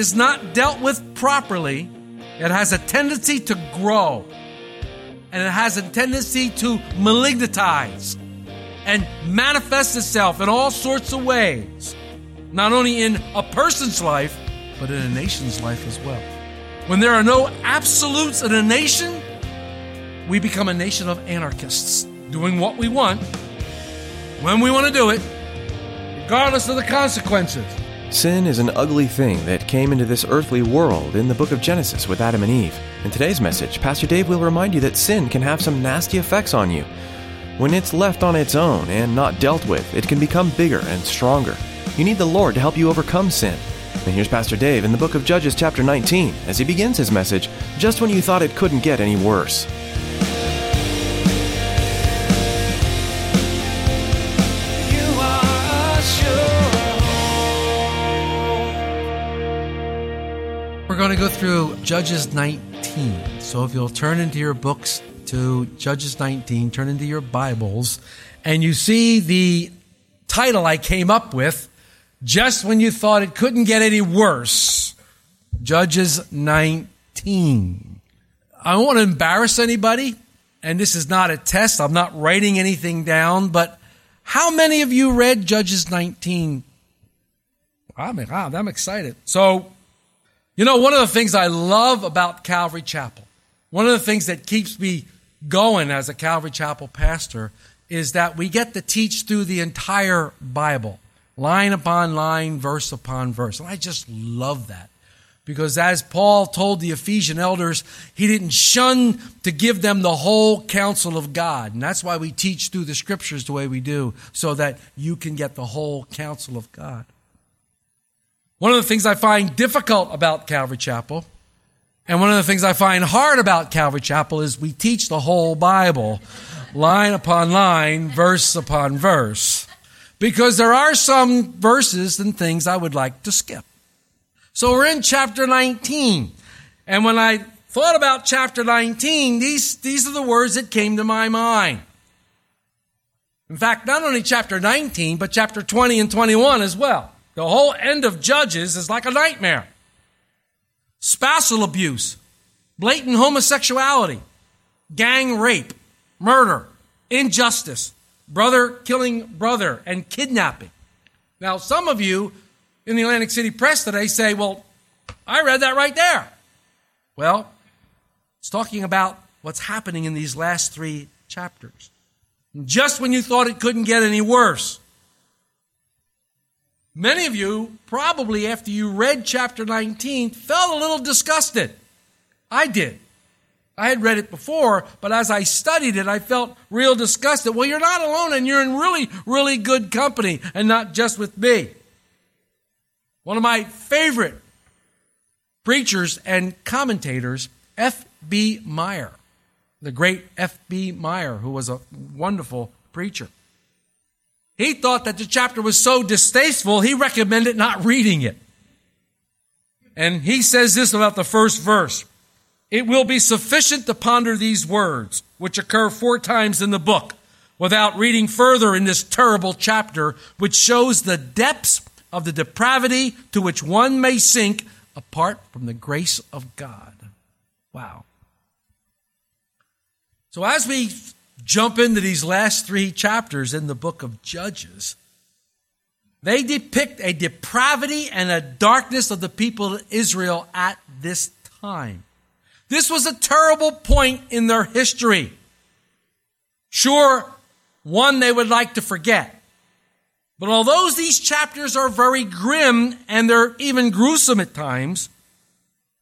Is not dealt with properly, it has a tendency to grow. And it has a tendency to malignitize and manifest itself in all sorts of ways. Not only in a person's life, but in a nation's life as well. When there are no absolutes in a nation, we become a nation of anarchists, doing what we want, when we want to do it, regardless of the consequences. Sin is an ugly thing that came into this earthly world in the book of Genesis with Adam and Eve. In today's message, Pastor Dave will remind you that sin can have some nasty effects on you. When it's left on its own and not dealt with, it can become bigger and stronger. You need the Lord to help you overcome sin. And here's Pastor Dave in the book of Judges, chapter 19, as he begins his message just when you thought it couldn't get any worse. Going to go through Judges 19. So if you'll turn into your books to Judges 19, turn into your Bibles, and you see the title I came up with, just when you thought it couldn't get any worse. Judges 19. I don't want to embarrass anybody, and this is not a test. I'm not writing anything down, but how many of you read Judges 19? I'm, I'm excited. So, you know, one of the things I love about Calvary Chapel, one of the things that keeps me going as a Calvary Chapel pastor is that we get to teach through the entire Bible, line upon line, verse upon verse. And I just love that. Because as Paul told the Ephesian elders, he didn't shun to give them the whole counsel of God. And that's why we teach through the scriptures the way we do, so that you can get the whole counsel of God. One of the things I find difficult about Calvary Chapel, and one of the things I find hard about Calvary Chapel, is we teach the whole Bible, line upon line, verse upon verse, because there are some verses and things I would like to skip. So we're in chapter 19. And when I thought about chapter 19, these, these are the words that came to my mind. In fact, not only chapter 19, but chapter 20 and 21 as well. The whole end of Judges is like a nightmare. Spousal abuse, blatant homosexuality, gang rape, murder, injustice, brother killing brother, and kidnapping. Now, some of you in the Atlantic City press today say, well, I read that right there. Well, it's talking about what's happening in these last three chapters. Just when you thought it couldn't get any worse. Many of you, probably after you read chapter 19, felt a little disgusted. I did. I had read it before, but as I studied it, I felt real disgusted. Well, you're not alone and you're in really, really good company and not just with me. One of my favorite preachers and commentators, F.B. Meyer, the great F.B. Meyer, who was a wonderful preacher. He thought that the chapter was so distasteful, he recommended not reading it. And he says this about the first verse It will be sufficient to ponder these words, which occur four times in the book, without reading further in this terrible chapter, which shows the depths of the depravity to which one may sink apart from the grace of God. Wow. So, as we jump into these last three chapters in the book of Judges, they depict a depravity and a darkness of the people of Israel at this time. This was a terrible point in their history. Sure, one they would like to forget. But although these chapters are very grim and they're even gruesome at times,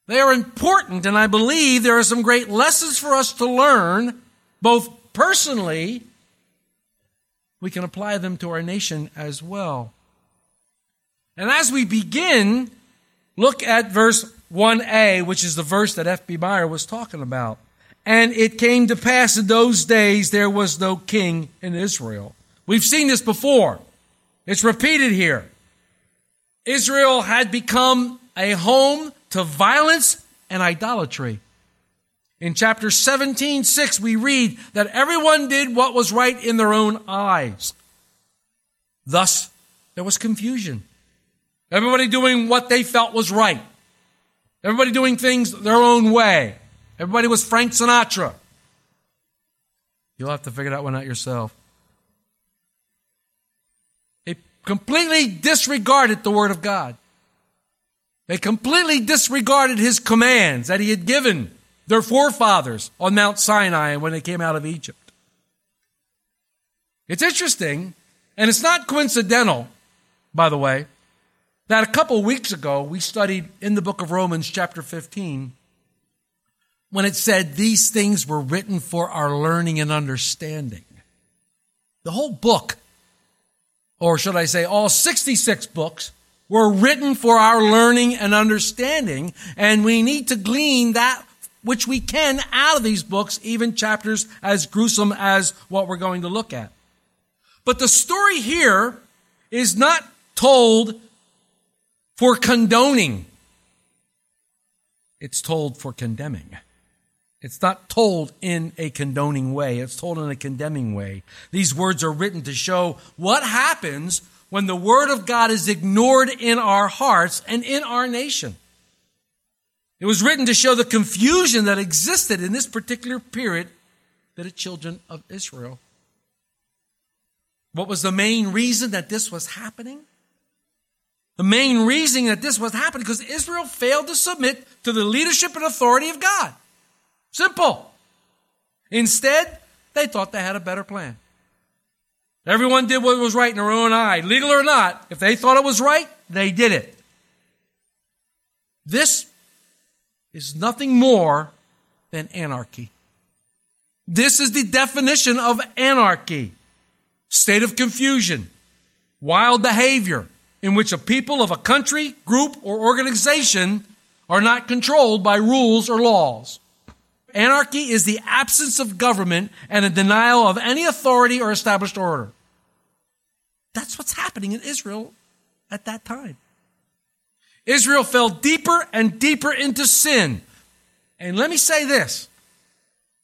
they are important, and I believe there are some great lessons for us to learn, both personally we can apply them to our nation as well. And as we begin, look at verse 1a, which is the verse that F.B. Meyer was talking about. And it came to pass in those days there was no king in Israel. We've seen this before. It's repeated here. Israel had become a home to violence and idolatry. In chapter 17, 6, we read that everyone did what was right in their own eyes. Thus, there was confusion. Everybody doing what they felt was right. Everybody doing things their own way. Everybody was Frank Sinatra. You'll have to figure that one out yourself. They completely disregarded the Word of God. They completely disregarded His commands that He had given their forefathers on Mount Sinai when they came out of Egypt. It's interesting, and it's not coincidental, by the way, that a couple weeks ago we studied in the book of Romans, chapter 15, when it said these things were written for our learning and understanding. The whole book, or should I say all 66 books, were written for our learning and understanding, and we need to glean that which we can out of these books, even chapters as gruesome as what we're going to look at. But the story here is not told for condoning. It's told for condemning. It's not told in a condoning way. It's told in a condemning way. These words are written to show what happens when the Word of God is ignored in our hearts and in our nation. It was written to show the confusion that existed in this particular period that the children of Israel. What was the main reason that this was happening? The main reason that this was happening because Israel failed to submit to the leadership and authority of God. Simple. Instead, they thought they had a better plan. Everyone did what was right in their own eye, legal or not. If they thought it was right, they did it. This is nothing more than anarchy. This is the definition of anarchy state of confusion, wild behavior in which a people of a country, group, or organization are not controlled by rules or laws. Anarchy is the absence of government and a denial of any authority or established order. That's what's happening in Israel at that time. Israel fell deeper and deeper into sin. And let me say this,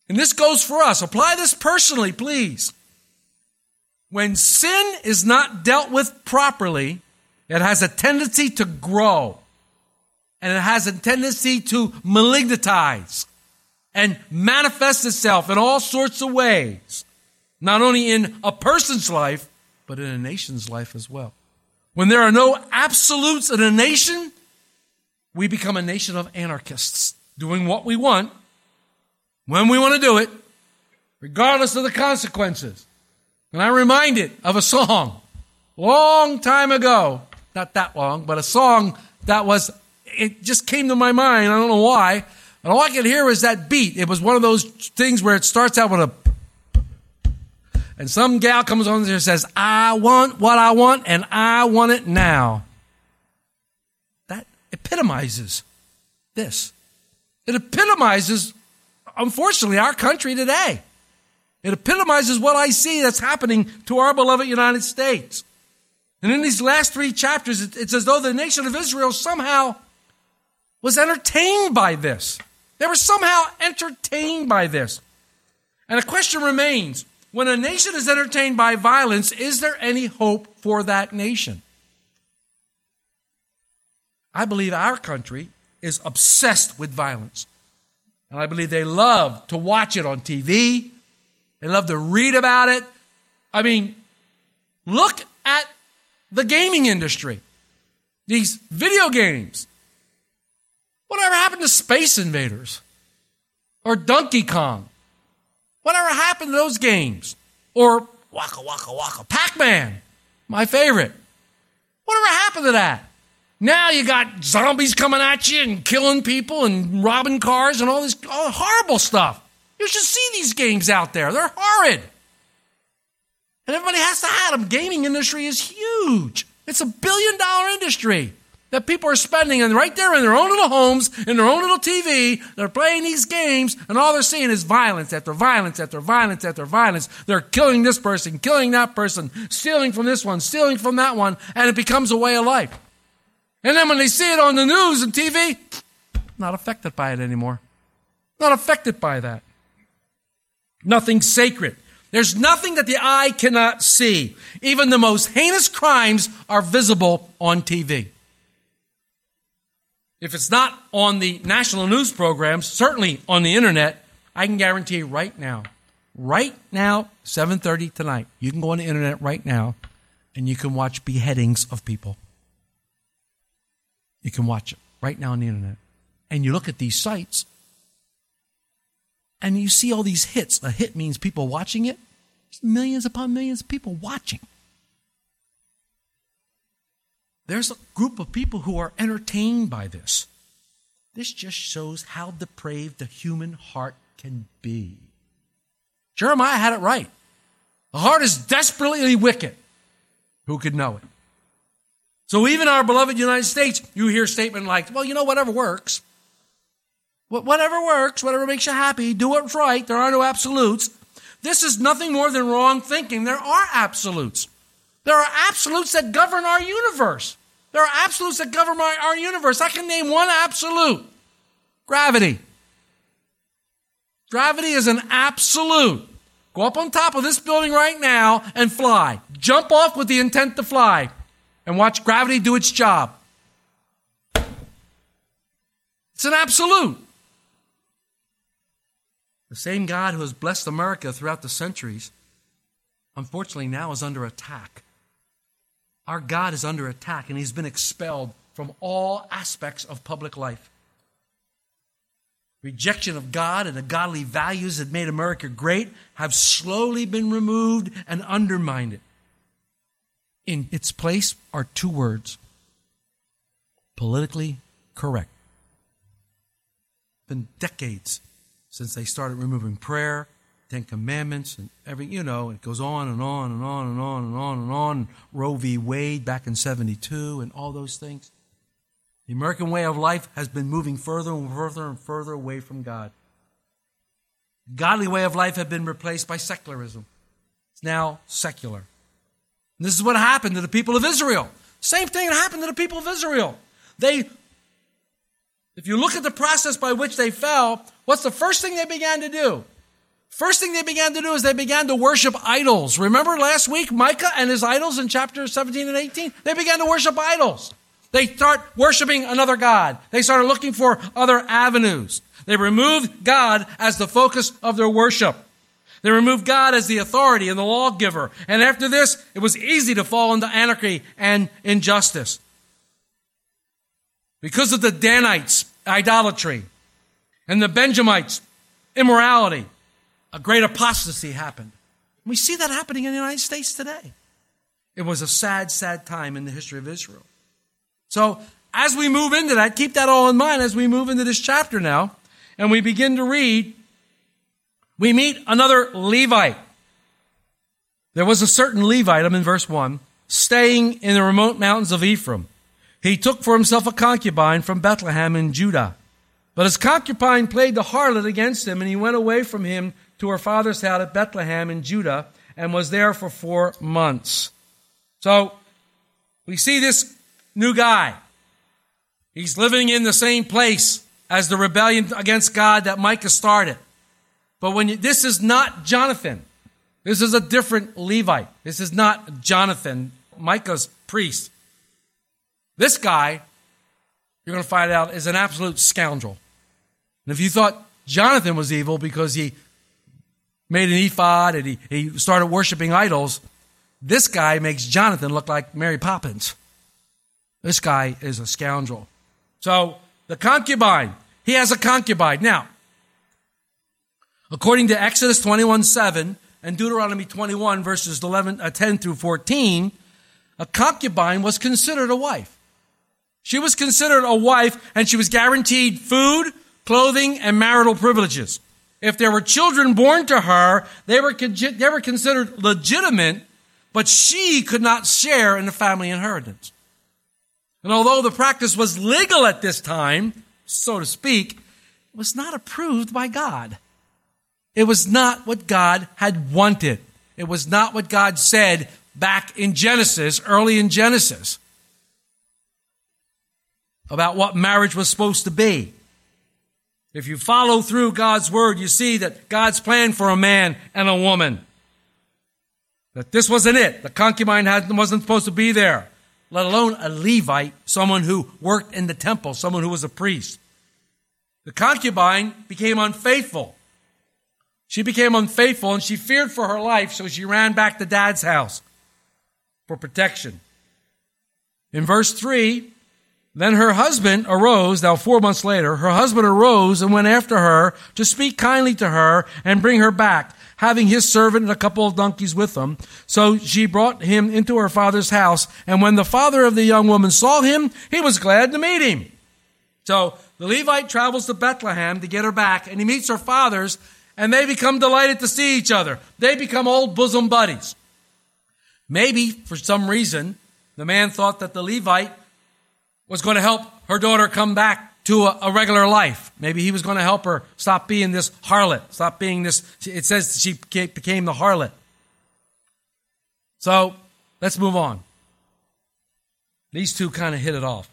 and this goes for us. Apply this personally, please. When sin is not dealt with properly, it has a tendency to grow. And it has a tendency to malignitize and manifest itself in all sorts of ways. Not only in a person's life, but in a nation's life as well. When there are no absolutes in a nation, we become a nation of anarchists, doing what we want, when we want to do it, regardless of the consequences. And I'm reminded of a song long time ago, not that long, but a song that was, it just came to my mind. I don't know why. And all I could hear was that beat. It was one of those things where it starts out with a and some gal comes on there and says, I want what I want and I want it now. That epitomizes this. It epitomizes, unfortunately, our country today. It epitomizes what I see that's happening to our beloved United States. And in these last three chapters, it's as though the nation of Israel somehow was entertained by this. They were somehow entertained by this. And the question remains when a nation is entertained by violence, is there any hope for that nation? I believe our country is obsessed with violence. And I believe they love to watch it on TV. They love to read about it. I mean, look at the gaming industry, these video games. Whatever happened to Space Invaders or Donkey Kong? Whatever happened to those games? Or Waka Waka Waka, Pac Man, my favorite. Whatever happened to that? Now you got zombies coming at you and killing people and robbing cars and all this all horrible stuff. You should see these games out there. They're horrid. And everybody has to have them. Gaming industry is huge. It's a billion dollar industry that people are spending and right there in their own little homes, in their own little TV, they're playing these games and all they're seeing is violence after violence after violence after violence. They're killing this person, killing that person, stealing from this one, stealing from that one, and it becomes a way of life. And then when they see it on the news and TV, not affected by it anymore. Not affected by that. Nothing sacred. There's nothing that the eye cannot see. Even the most heinous crimes are visible on TV. If it's not on the national news programs, certainly on the internet, I can guarantee right now, right now, 7:30 tonight, you can go on the internet right now and you can watch beheadings of people. You can watch it right now on the internet. And you look at these sites and you see all these hits. A hit means people watching it. Millions upon millions of people watching. There's a group of people who are entertained by this. This just shows how depraved the human heart can be. Jeremiah had it right. The heart is desperately wicked. Who could know it? So even our beloved United States, you hear statement like, well, you know, whatever works. Whatever works, whatever makes you happy, do what's right. There are no absolutes. This is nothing more than wrong thinking. There are absolutes. There are absolutes that govern our universe. There are absolutes that govern our, our universe. I can name one absolute gravity. Gravity is an absolute. Go up on top of this building right now and fly. Jump off with the intent to fly and watch gravity do its job. It's an absolute. The same God who has blessed America throughout the centuries, unfortunately, now is under attack. Our God is under attack, and he's been expelled from all aspects of public life. Rejection of God and the godly values that made America great have slowly been removed and undermined. In its place are two words politically correct. It's Been decades since they started removing prayer, Ten Commandments, and every, you know, it goes on and on and on and on and on and on. Roe v. Wade back in 72 and all those things. The American way of life has been moving further and further and further away from God. The godly way of life had been replaced by secularism. It's now secular. And this is what happened to the people of Israel. Same thing happened to the people of Israel. They if you look at the process by which they fell, what's the first thing they began to do? First thing they began to do is they began to worship idols. Remember last week, Micah and his idols in chapter 17 and 18? They began to worship idols. They start worshiping another God. They started looking for other avenues. They removed God as the focus of their worship. They removed God as the authority and the lawgiver. And after this, it was easy to fall into anarchy and injustice because of the Danites' idolatry and the Benjamites' immorality, a great apostasy happened. We see that happening in the United States today. It was a sad, sad time in the history of Israel. So, as we move into that, keep that all in mind as we move into this chapter now, and we begin to read, we meet another Levite. There was a certain Levite, I'm in verse 1, staying in the remote mountains of Ephraim. He took for himself a concubine from Bethlehem in Judah. But his concubine played the harlot against him, and he went away from him to her father's house at Bethlehem in Judah and was there for four months. So we see this new guy. He's living in the same place as the rebellion against God that Micah started. But when you, this is not Jonathan, this is a different Levite. This is not Jonathan, Micah's priest. This guy, you're going to find out, is an absolute scoundrel. And if you thought Jonathan was evil because he made an ephod and he, he started worshiping idols, this guy makes Jonathan look like Mary Poppins. This guy is a scoundrel. So, the concubine, he has a concubine. Now, according to Exodus 21 7 and Deuteronomy 21, verses 11, uh, 10 through 14, a concubine was considered a wife. She was considered a wife and she was guaranteed food, clothing, and marital privileges. If there were children born to her, they were, they were considered legitimate but she could not share in the family inheritance. And although the practice was legal at this time, so to speak, it was not approved by God. It was not what God had wanted. It was not what God said back in Genesis, early in Genesis, about what marriage was supposed to be. If you follow through God's word, you see that God's plan for a man and a woman. That this wasn't it. The concubine wasn't supposed to be there, let alone a Levite, someone who worked in the temple, someone who was a priest. The concubine became unfaithful. She became unfaithful and she feared for her life, so she ran back to dad's house for protection. In verse 3, then her husband arose, now four months later, her husband arose and went after her to speak kindly to her and bring her back, having his servant and a couple of donkeys with him. So she brought him into her father's house, and when the father of the young woman saw him, he was glad to meet him. So the Levite travels to Bethlehem to get her back, and he meets her fathers, and they become delighted to see each other. They become old bosom buddies. Maybe, for some reason, the man thought that the Levite was going to help her daughter come back to a, a, regular life. Maybe he was going to help her stop being this harlot, stop being this. It says she became the harlot. So let's move on. These two kind of hit it off.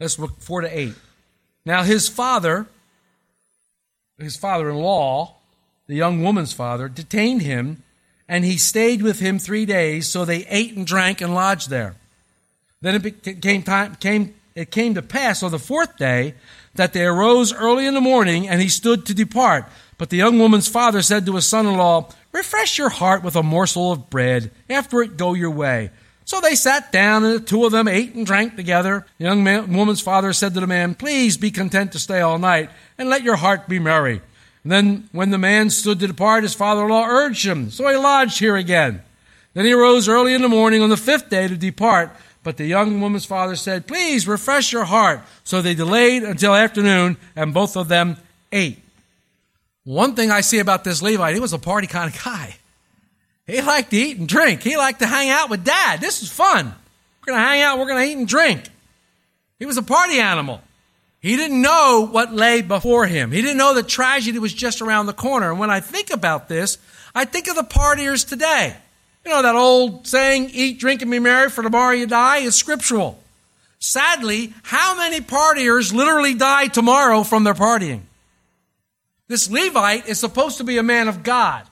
Let's look four to eight. Now his father, his father-in-law, the young woman's father, detained him, and he stayed with him three days. So they ate and drank and lodged there. Then it became time, came, it came to pass on the fourth day that they arose early in the morning and he stood to depart. But the young woman's father said to his son-in-law, refresh your heart with a morsel of bread. After it, go your way. So they sat down and the two of them ate and drank together. The young man, woman's father said to the man, please be content to stay all night and let your heart be merry. And then when the man stood to depart, his father-in-law urged him. So he lodged here again. Then he arose early in the morning on the fifth day to depart. But the young woman's father said, Please refresh your heart. So they delayed until afternoon, and both of them ate. One thing I see about this Levite, he was a party kind of guy. He liked to eat and drink. He liked to hang out with dad. This is fun. We're going to hang out, we're going to eat and drink. He was a party animal. He didn't know what lay before him. He didn't know that tragedy was just around the corner. And when I think about this, I think of the partiers today. You know, that old saying, eat, drink, and be merry, for tomorrow you die, is scriptural. Sadly, how many partiers literally die tomorrow from their partying? This Levite is supposed to be a man of God.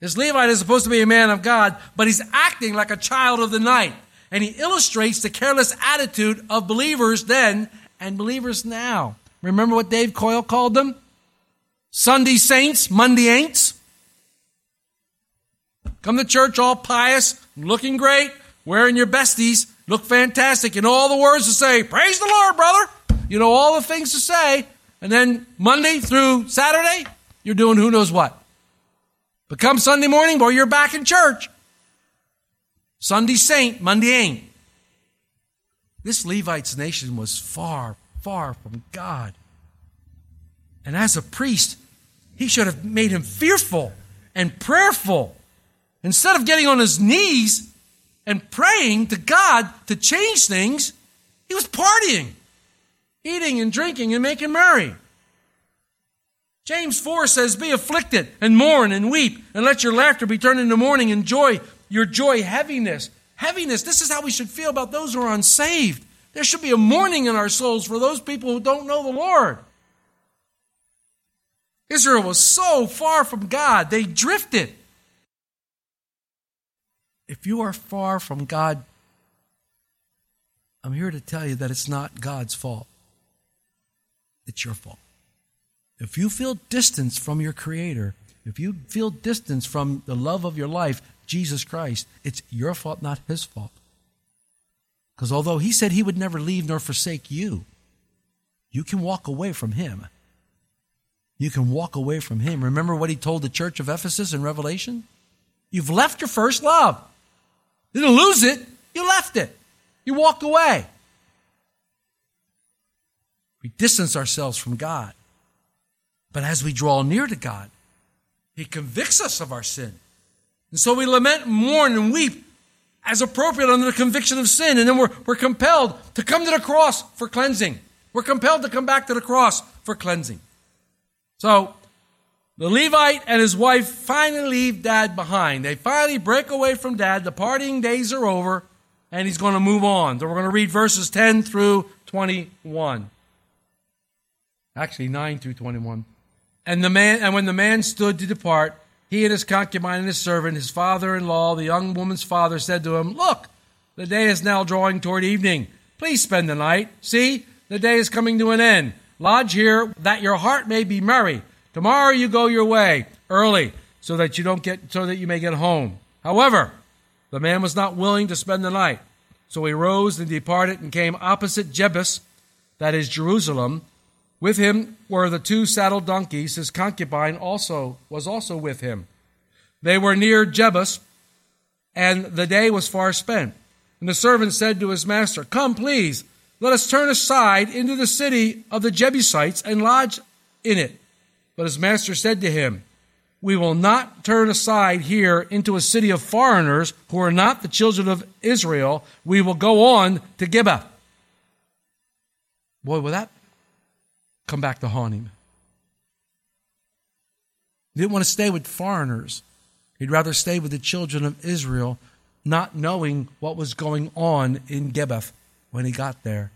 This Levite is supposed to be a man of God, but he's acting like a child of the night. And he illustrates the careless attitude of believers then and believers now. Remember what Dave Coyle called them? Sunday saints, Monday ain'ts. Come to church all pious, looking great, wearing your besties, look fantastic, and all the words to say, Praise the Lord, brother. You know all the things to say. And then Monday through Saturday, you're doing who knows what. But come Sunday morning, boy, you're back in church. Sunday saint, Monday ain't. This Levite's nation was far, far from God. And as a priest, he should have made him fearful and prayerful Instead of getting on his knees and praying to God to change things, he was partying, eating and drinking and making merry. James 4 says, Be afflicted and mourn and weep, and let your laughter be turned into mourning and joy, your joy heaviness. Heaviness, this is how we should feel about those who are unsaved. There should be a mourning in our souls for those people who don't know the Lord. Israel was so far from God, they drifted. If you are far from God, I'm here to tell you that it's not God's fault. It's your fault. If you feel distance from your Creator, if you feel distance from the love of your life, Jesus Christ, it's your fault, not His fault. Because although He said He would never leave nor forsake you, you can walk away from Him. You can walk away from Him. Remember what He told the church of Ephesus in Revelation? You've left your first love. You didn't lose it, you left it. You walked away. We distance ourselves from God. But as we draw near to God, He convicts us of our sin. And so we lament, mourn, and weep as appropriate under the conviction of sin. And then we're, we're compelled to come to the cross for cleansing. We're compelled to come back to the cross for cleansing. So the Levite and his wife finally leave dad behind. They finally break away from dad. The partying days are over, and he's going to move on. So we're going to read verses 10 through 21. Actually, 9 through 21. And the man and when the man stood to depart, he and his concubine and his servant, his father-in-law, the young woman's father, said to him, Look, the day is now drawing toward evening. Please spend the night. See, the day is coming to an end. Lodge here that your heart may be merry. Tomorrow you go your way early, so that you don't get so that you may get home. However, the man was not willing to spend the night. So he rose and departed and came opposite Jebus, that is Jerusalem. With him were the two saddled donkeys. His concubine also was also with him. They were near Jebus, and the day was far spent. And the servant said to his master, Come, please, let us turn aside into the city of the Jebusites and lodge in it. But his master said to him, We will not turn aside here into a city of foreigners who are not the children of Israel. We will go on to Gibeah. Boy, will that come back to haunt him. He didn't want to stay with foreigners. He'd rather stay with the children of Israel, not knowing what was going on in Gibeah when he got there.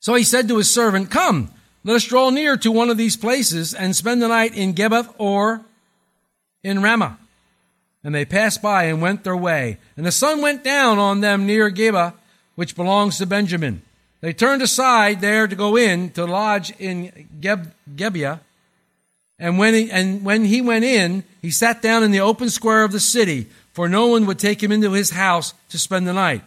So he said to his servant, Come, let us draw near to one of these places and spend the night in Gibeah or in Ramah. And they passed by and went their way. And the sun went down on them near Geba, which belongs to Benjamin. They turned aside there to go in to lodge in Geb- Gibeah. And when, he, and when he went in, he sat down in the open square of the city, for no one would take him into his house to spend the night.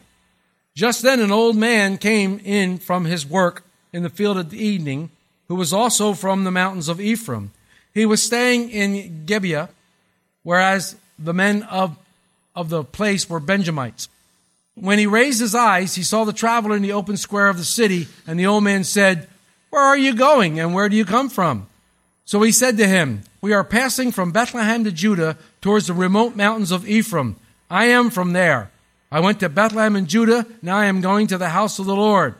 Just then an old man came in from his work in the field at the evening, who was also from the mountains of Ephraim. He was staying in Gibeah, whereas the men of, of the place were Benjamites. When he raised his eyes, he saw the traveler in the open square of the city, and the old man said, Where are you going, and where do you come from? So he said to him, We are passing from Bethlehem to Judah towards the remote mountains of Ephraim. I am from there. I went to Bethlehem in Judah, now I am going to the house of the Lord.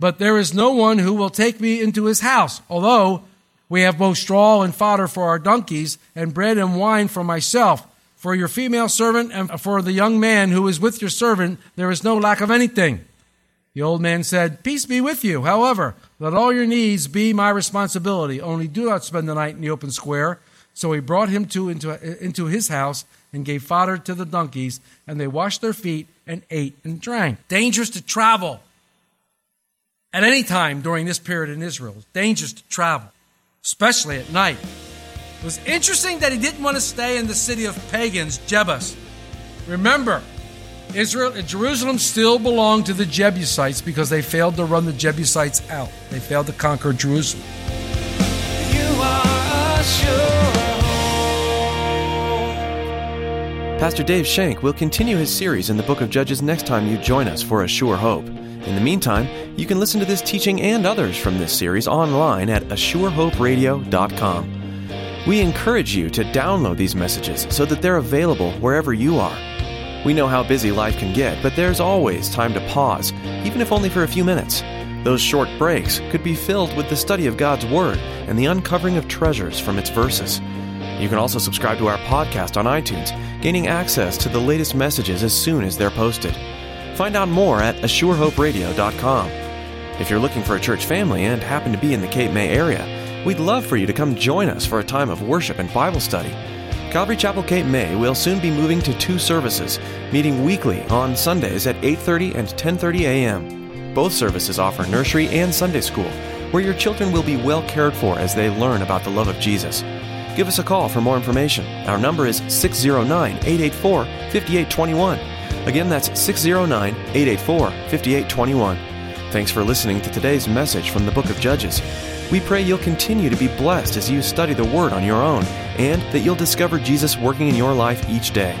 But there is no one who will take me into his house, although we have both straw and fodder for our donkeys, and bread and wine for myself. For your female servant and for the young man who is with your servant, there is no lack of anything. The old man said, Peace be with you. However, let all your needs be my responsibility. Only do not spend the night in the open square. So he brought him to, into, into his house and gave fodder to the donkeys, and they washed their feet and ate and drank. Dangerous to travel at any time during this period in Israel. Dangerous to travel, especially at night. It was interesting that he didn't want to stay in the city of pagans, Jebus. Remember, Israel, Jerusalem still belonged to the Jebusites because they failed to run the Jebusites out. They failed to conquer Jerusalem. Pastor Dave Shank will continue his series in the book of Judges next time you join us for A Sure Hope. In the meantime, you can listen to this teaching and others from this series online at ASureHopeRadio.com. We encourage you to download these messages so that they're available wherever you are. We know how busy life can get, but there's always time to pause, even if only for a few minutes. Those short breaks could be filled with the study of God's Word and the uncovering of treasures from its verses. You can also subscribe to our podcast on iTunes, gaining access to the latest messages as soon as they're posted. Find out more at ASureHopeRadio.com. If you're looking for a church family and happen to be in the Cape May area, we'd love for you to come join us for a time of worship and Bible study. Calvary Chapel Cape May will soon be moving to two services, meeting weekly on Sundays at 8:30 and 10:30 a.m. Both services offer nursery and Sunday school, where your children will be well cared for as they learn about the love of Jesus. Give us a call for more information. Our number is 609-884-5821. Again, that's 609-884-5821. Thanks for listening to today's message from the book of Judges. We pray you'll continue to be blessed as you study the Word on your own and that you'll discover Jesus working in your life each day.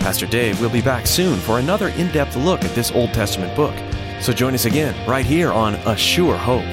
Pastor Dave will be back soon for another in depth look at this Old Testament book. So join us again right here on A Sure Hope.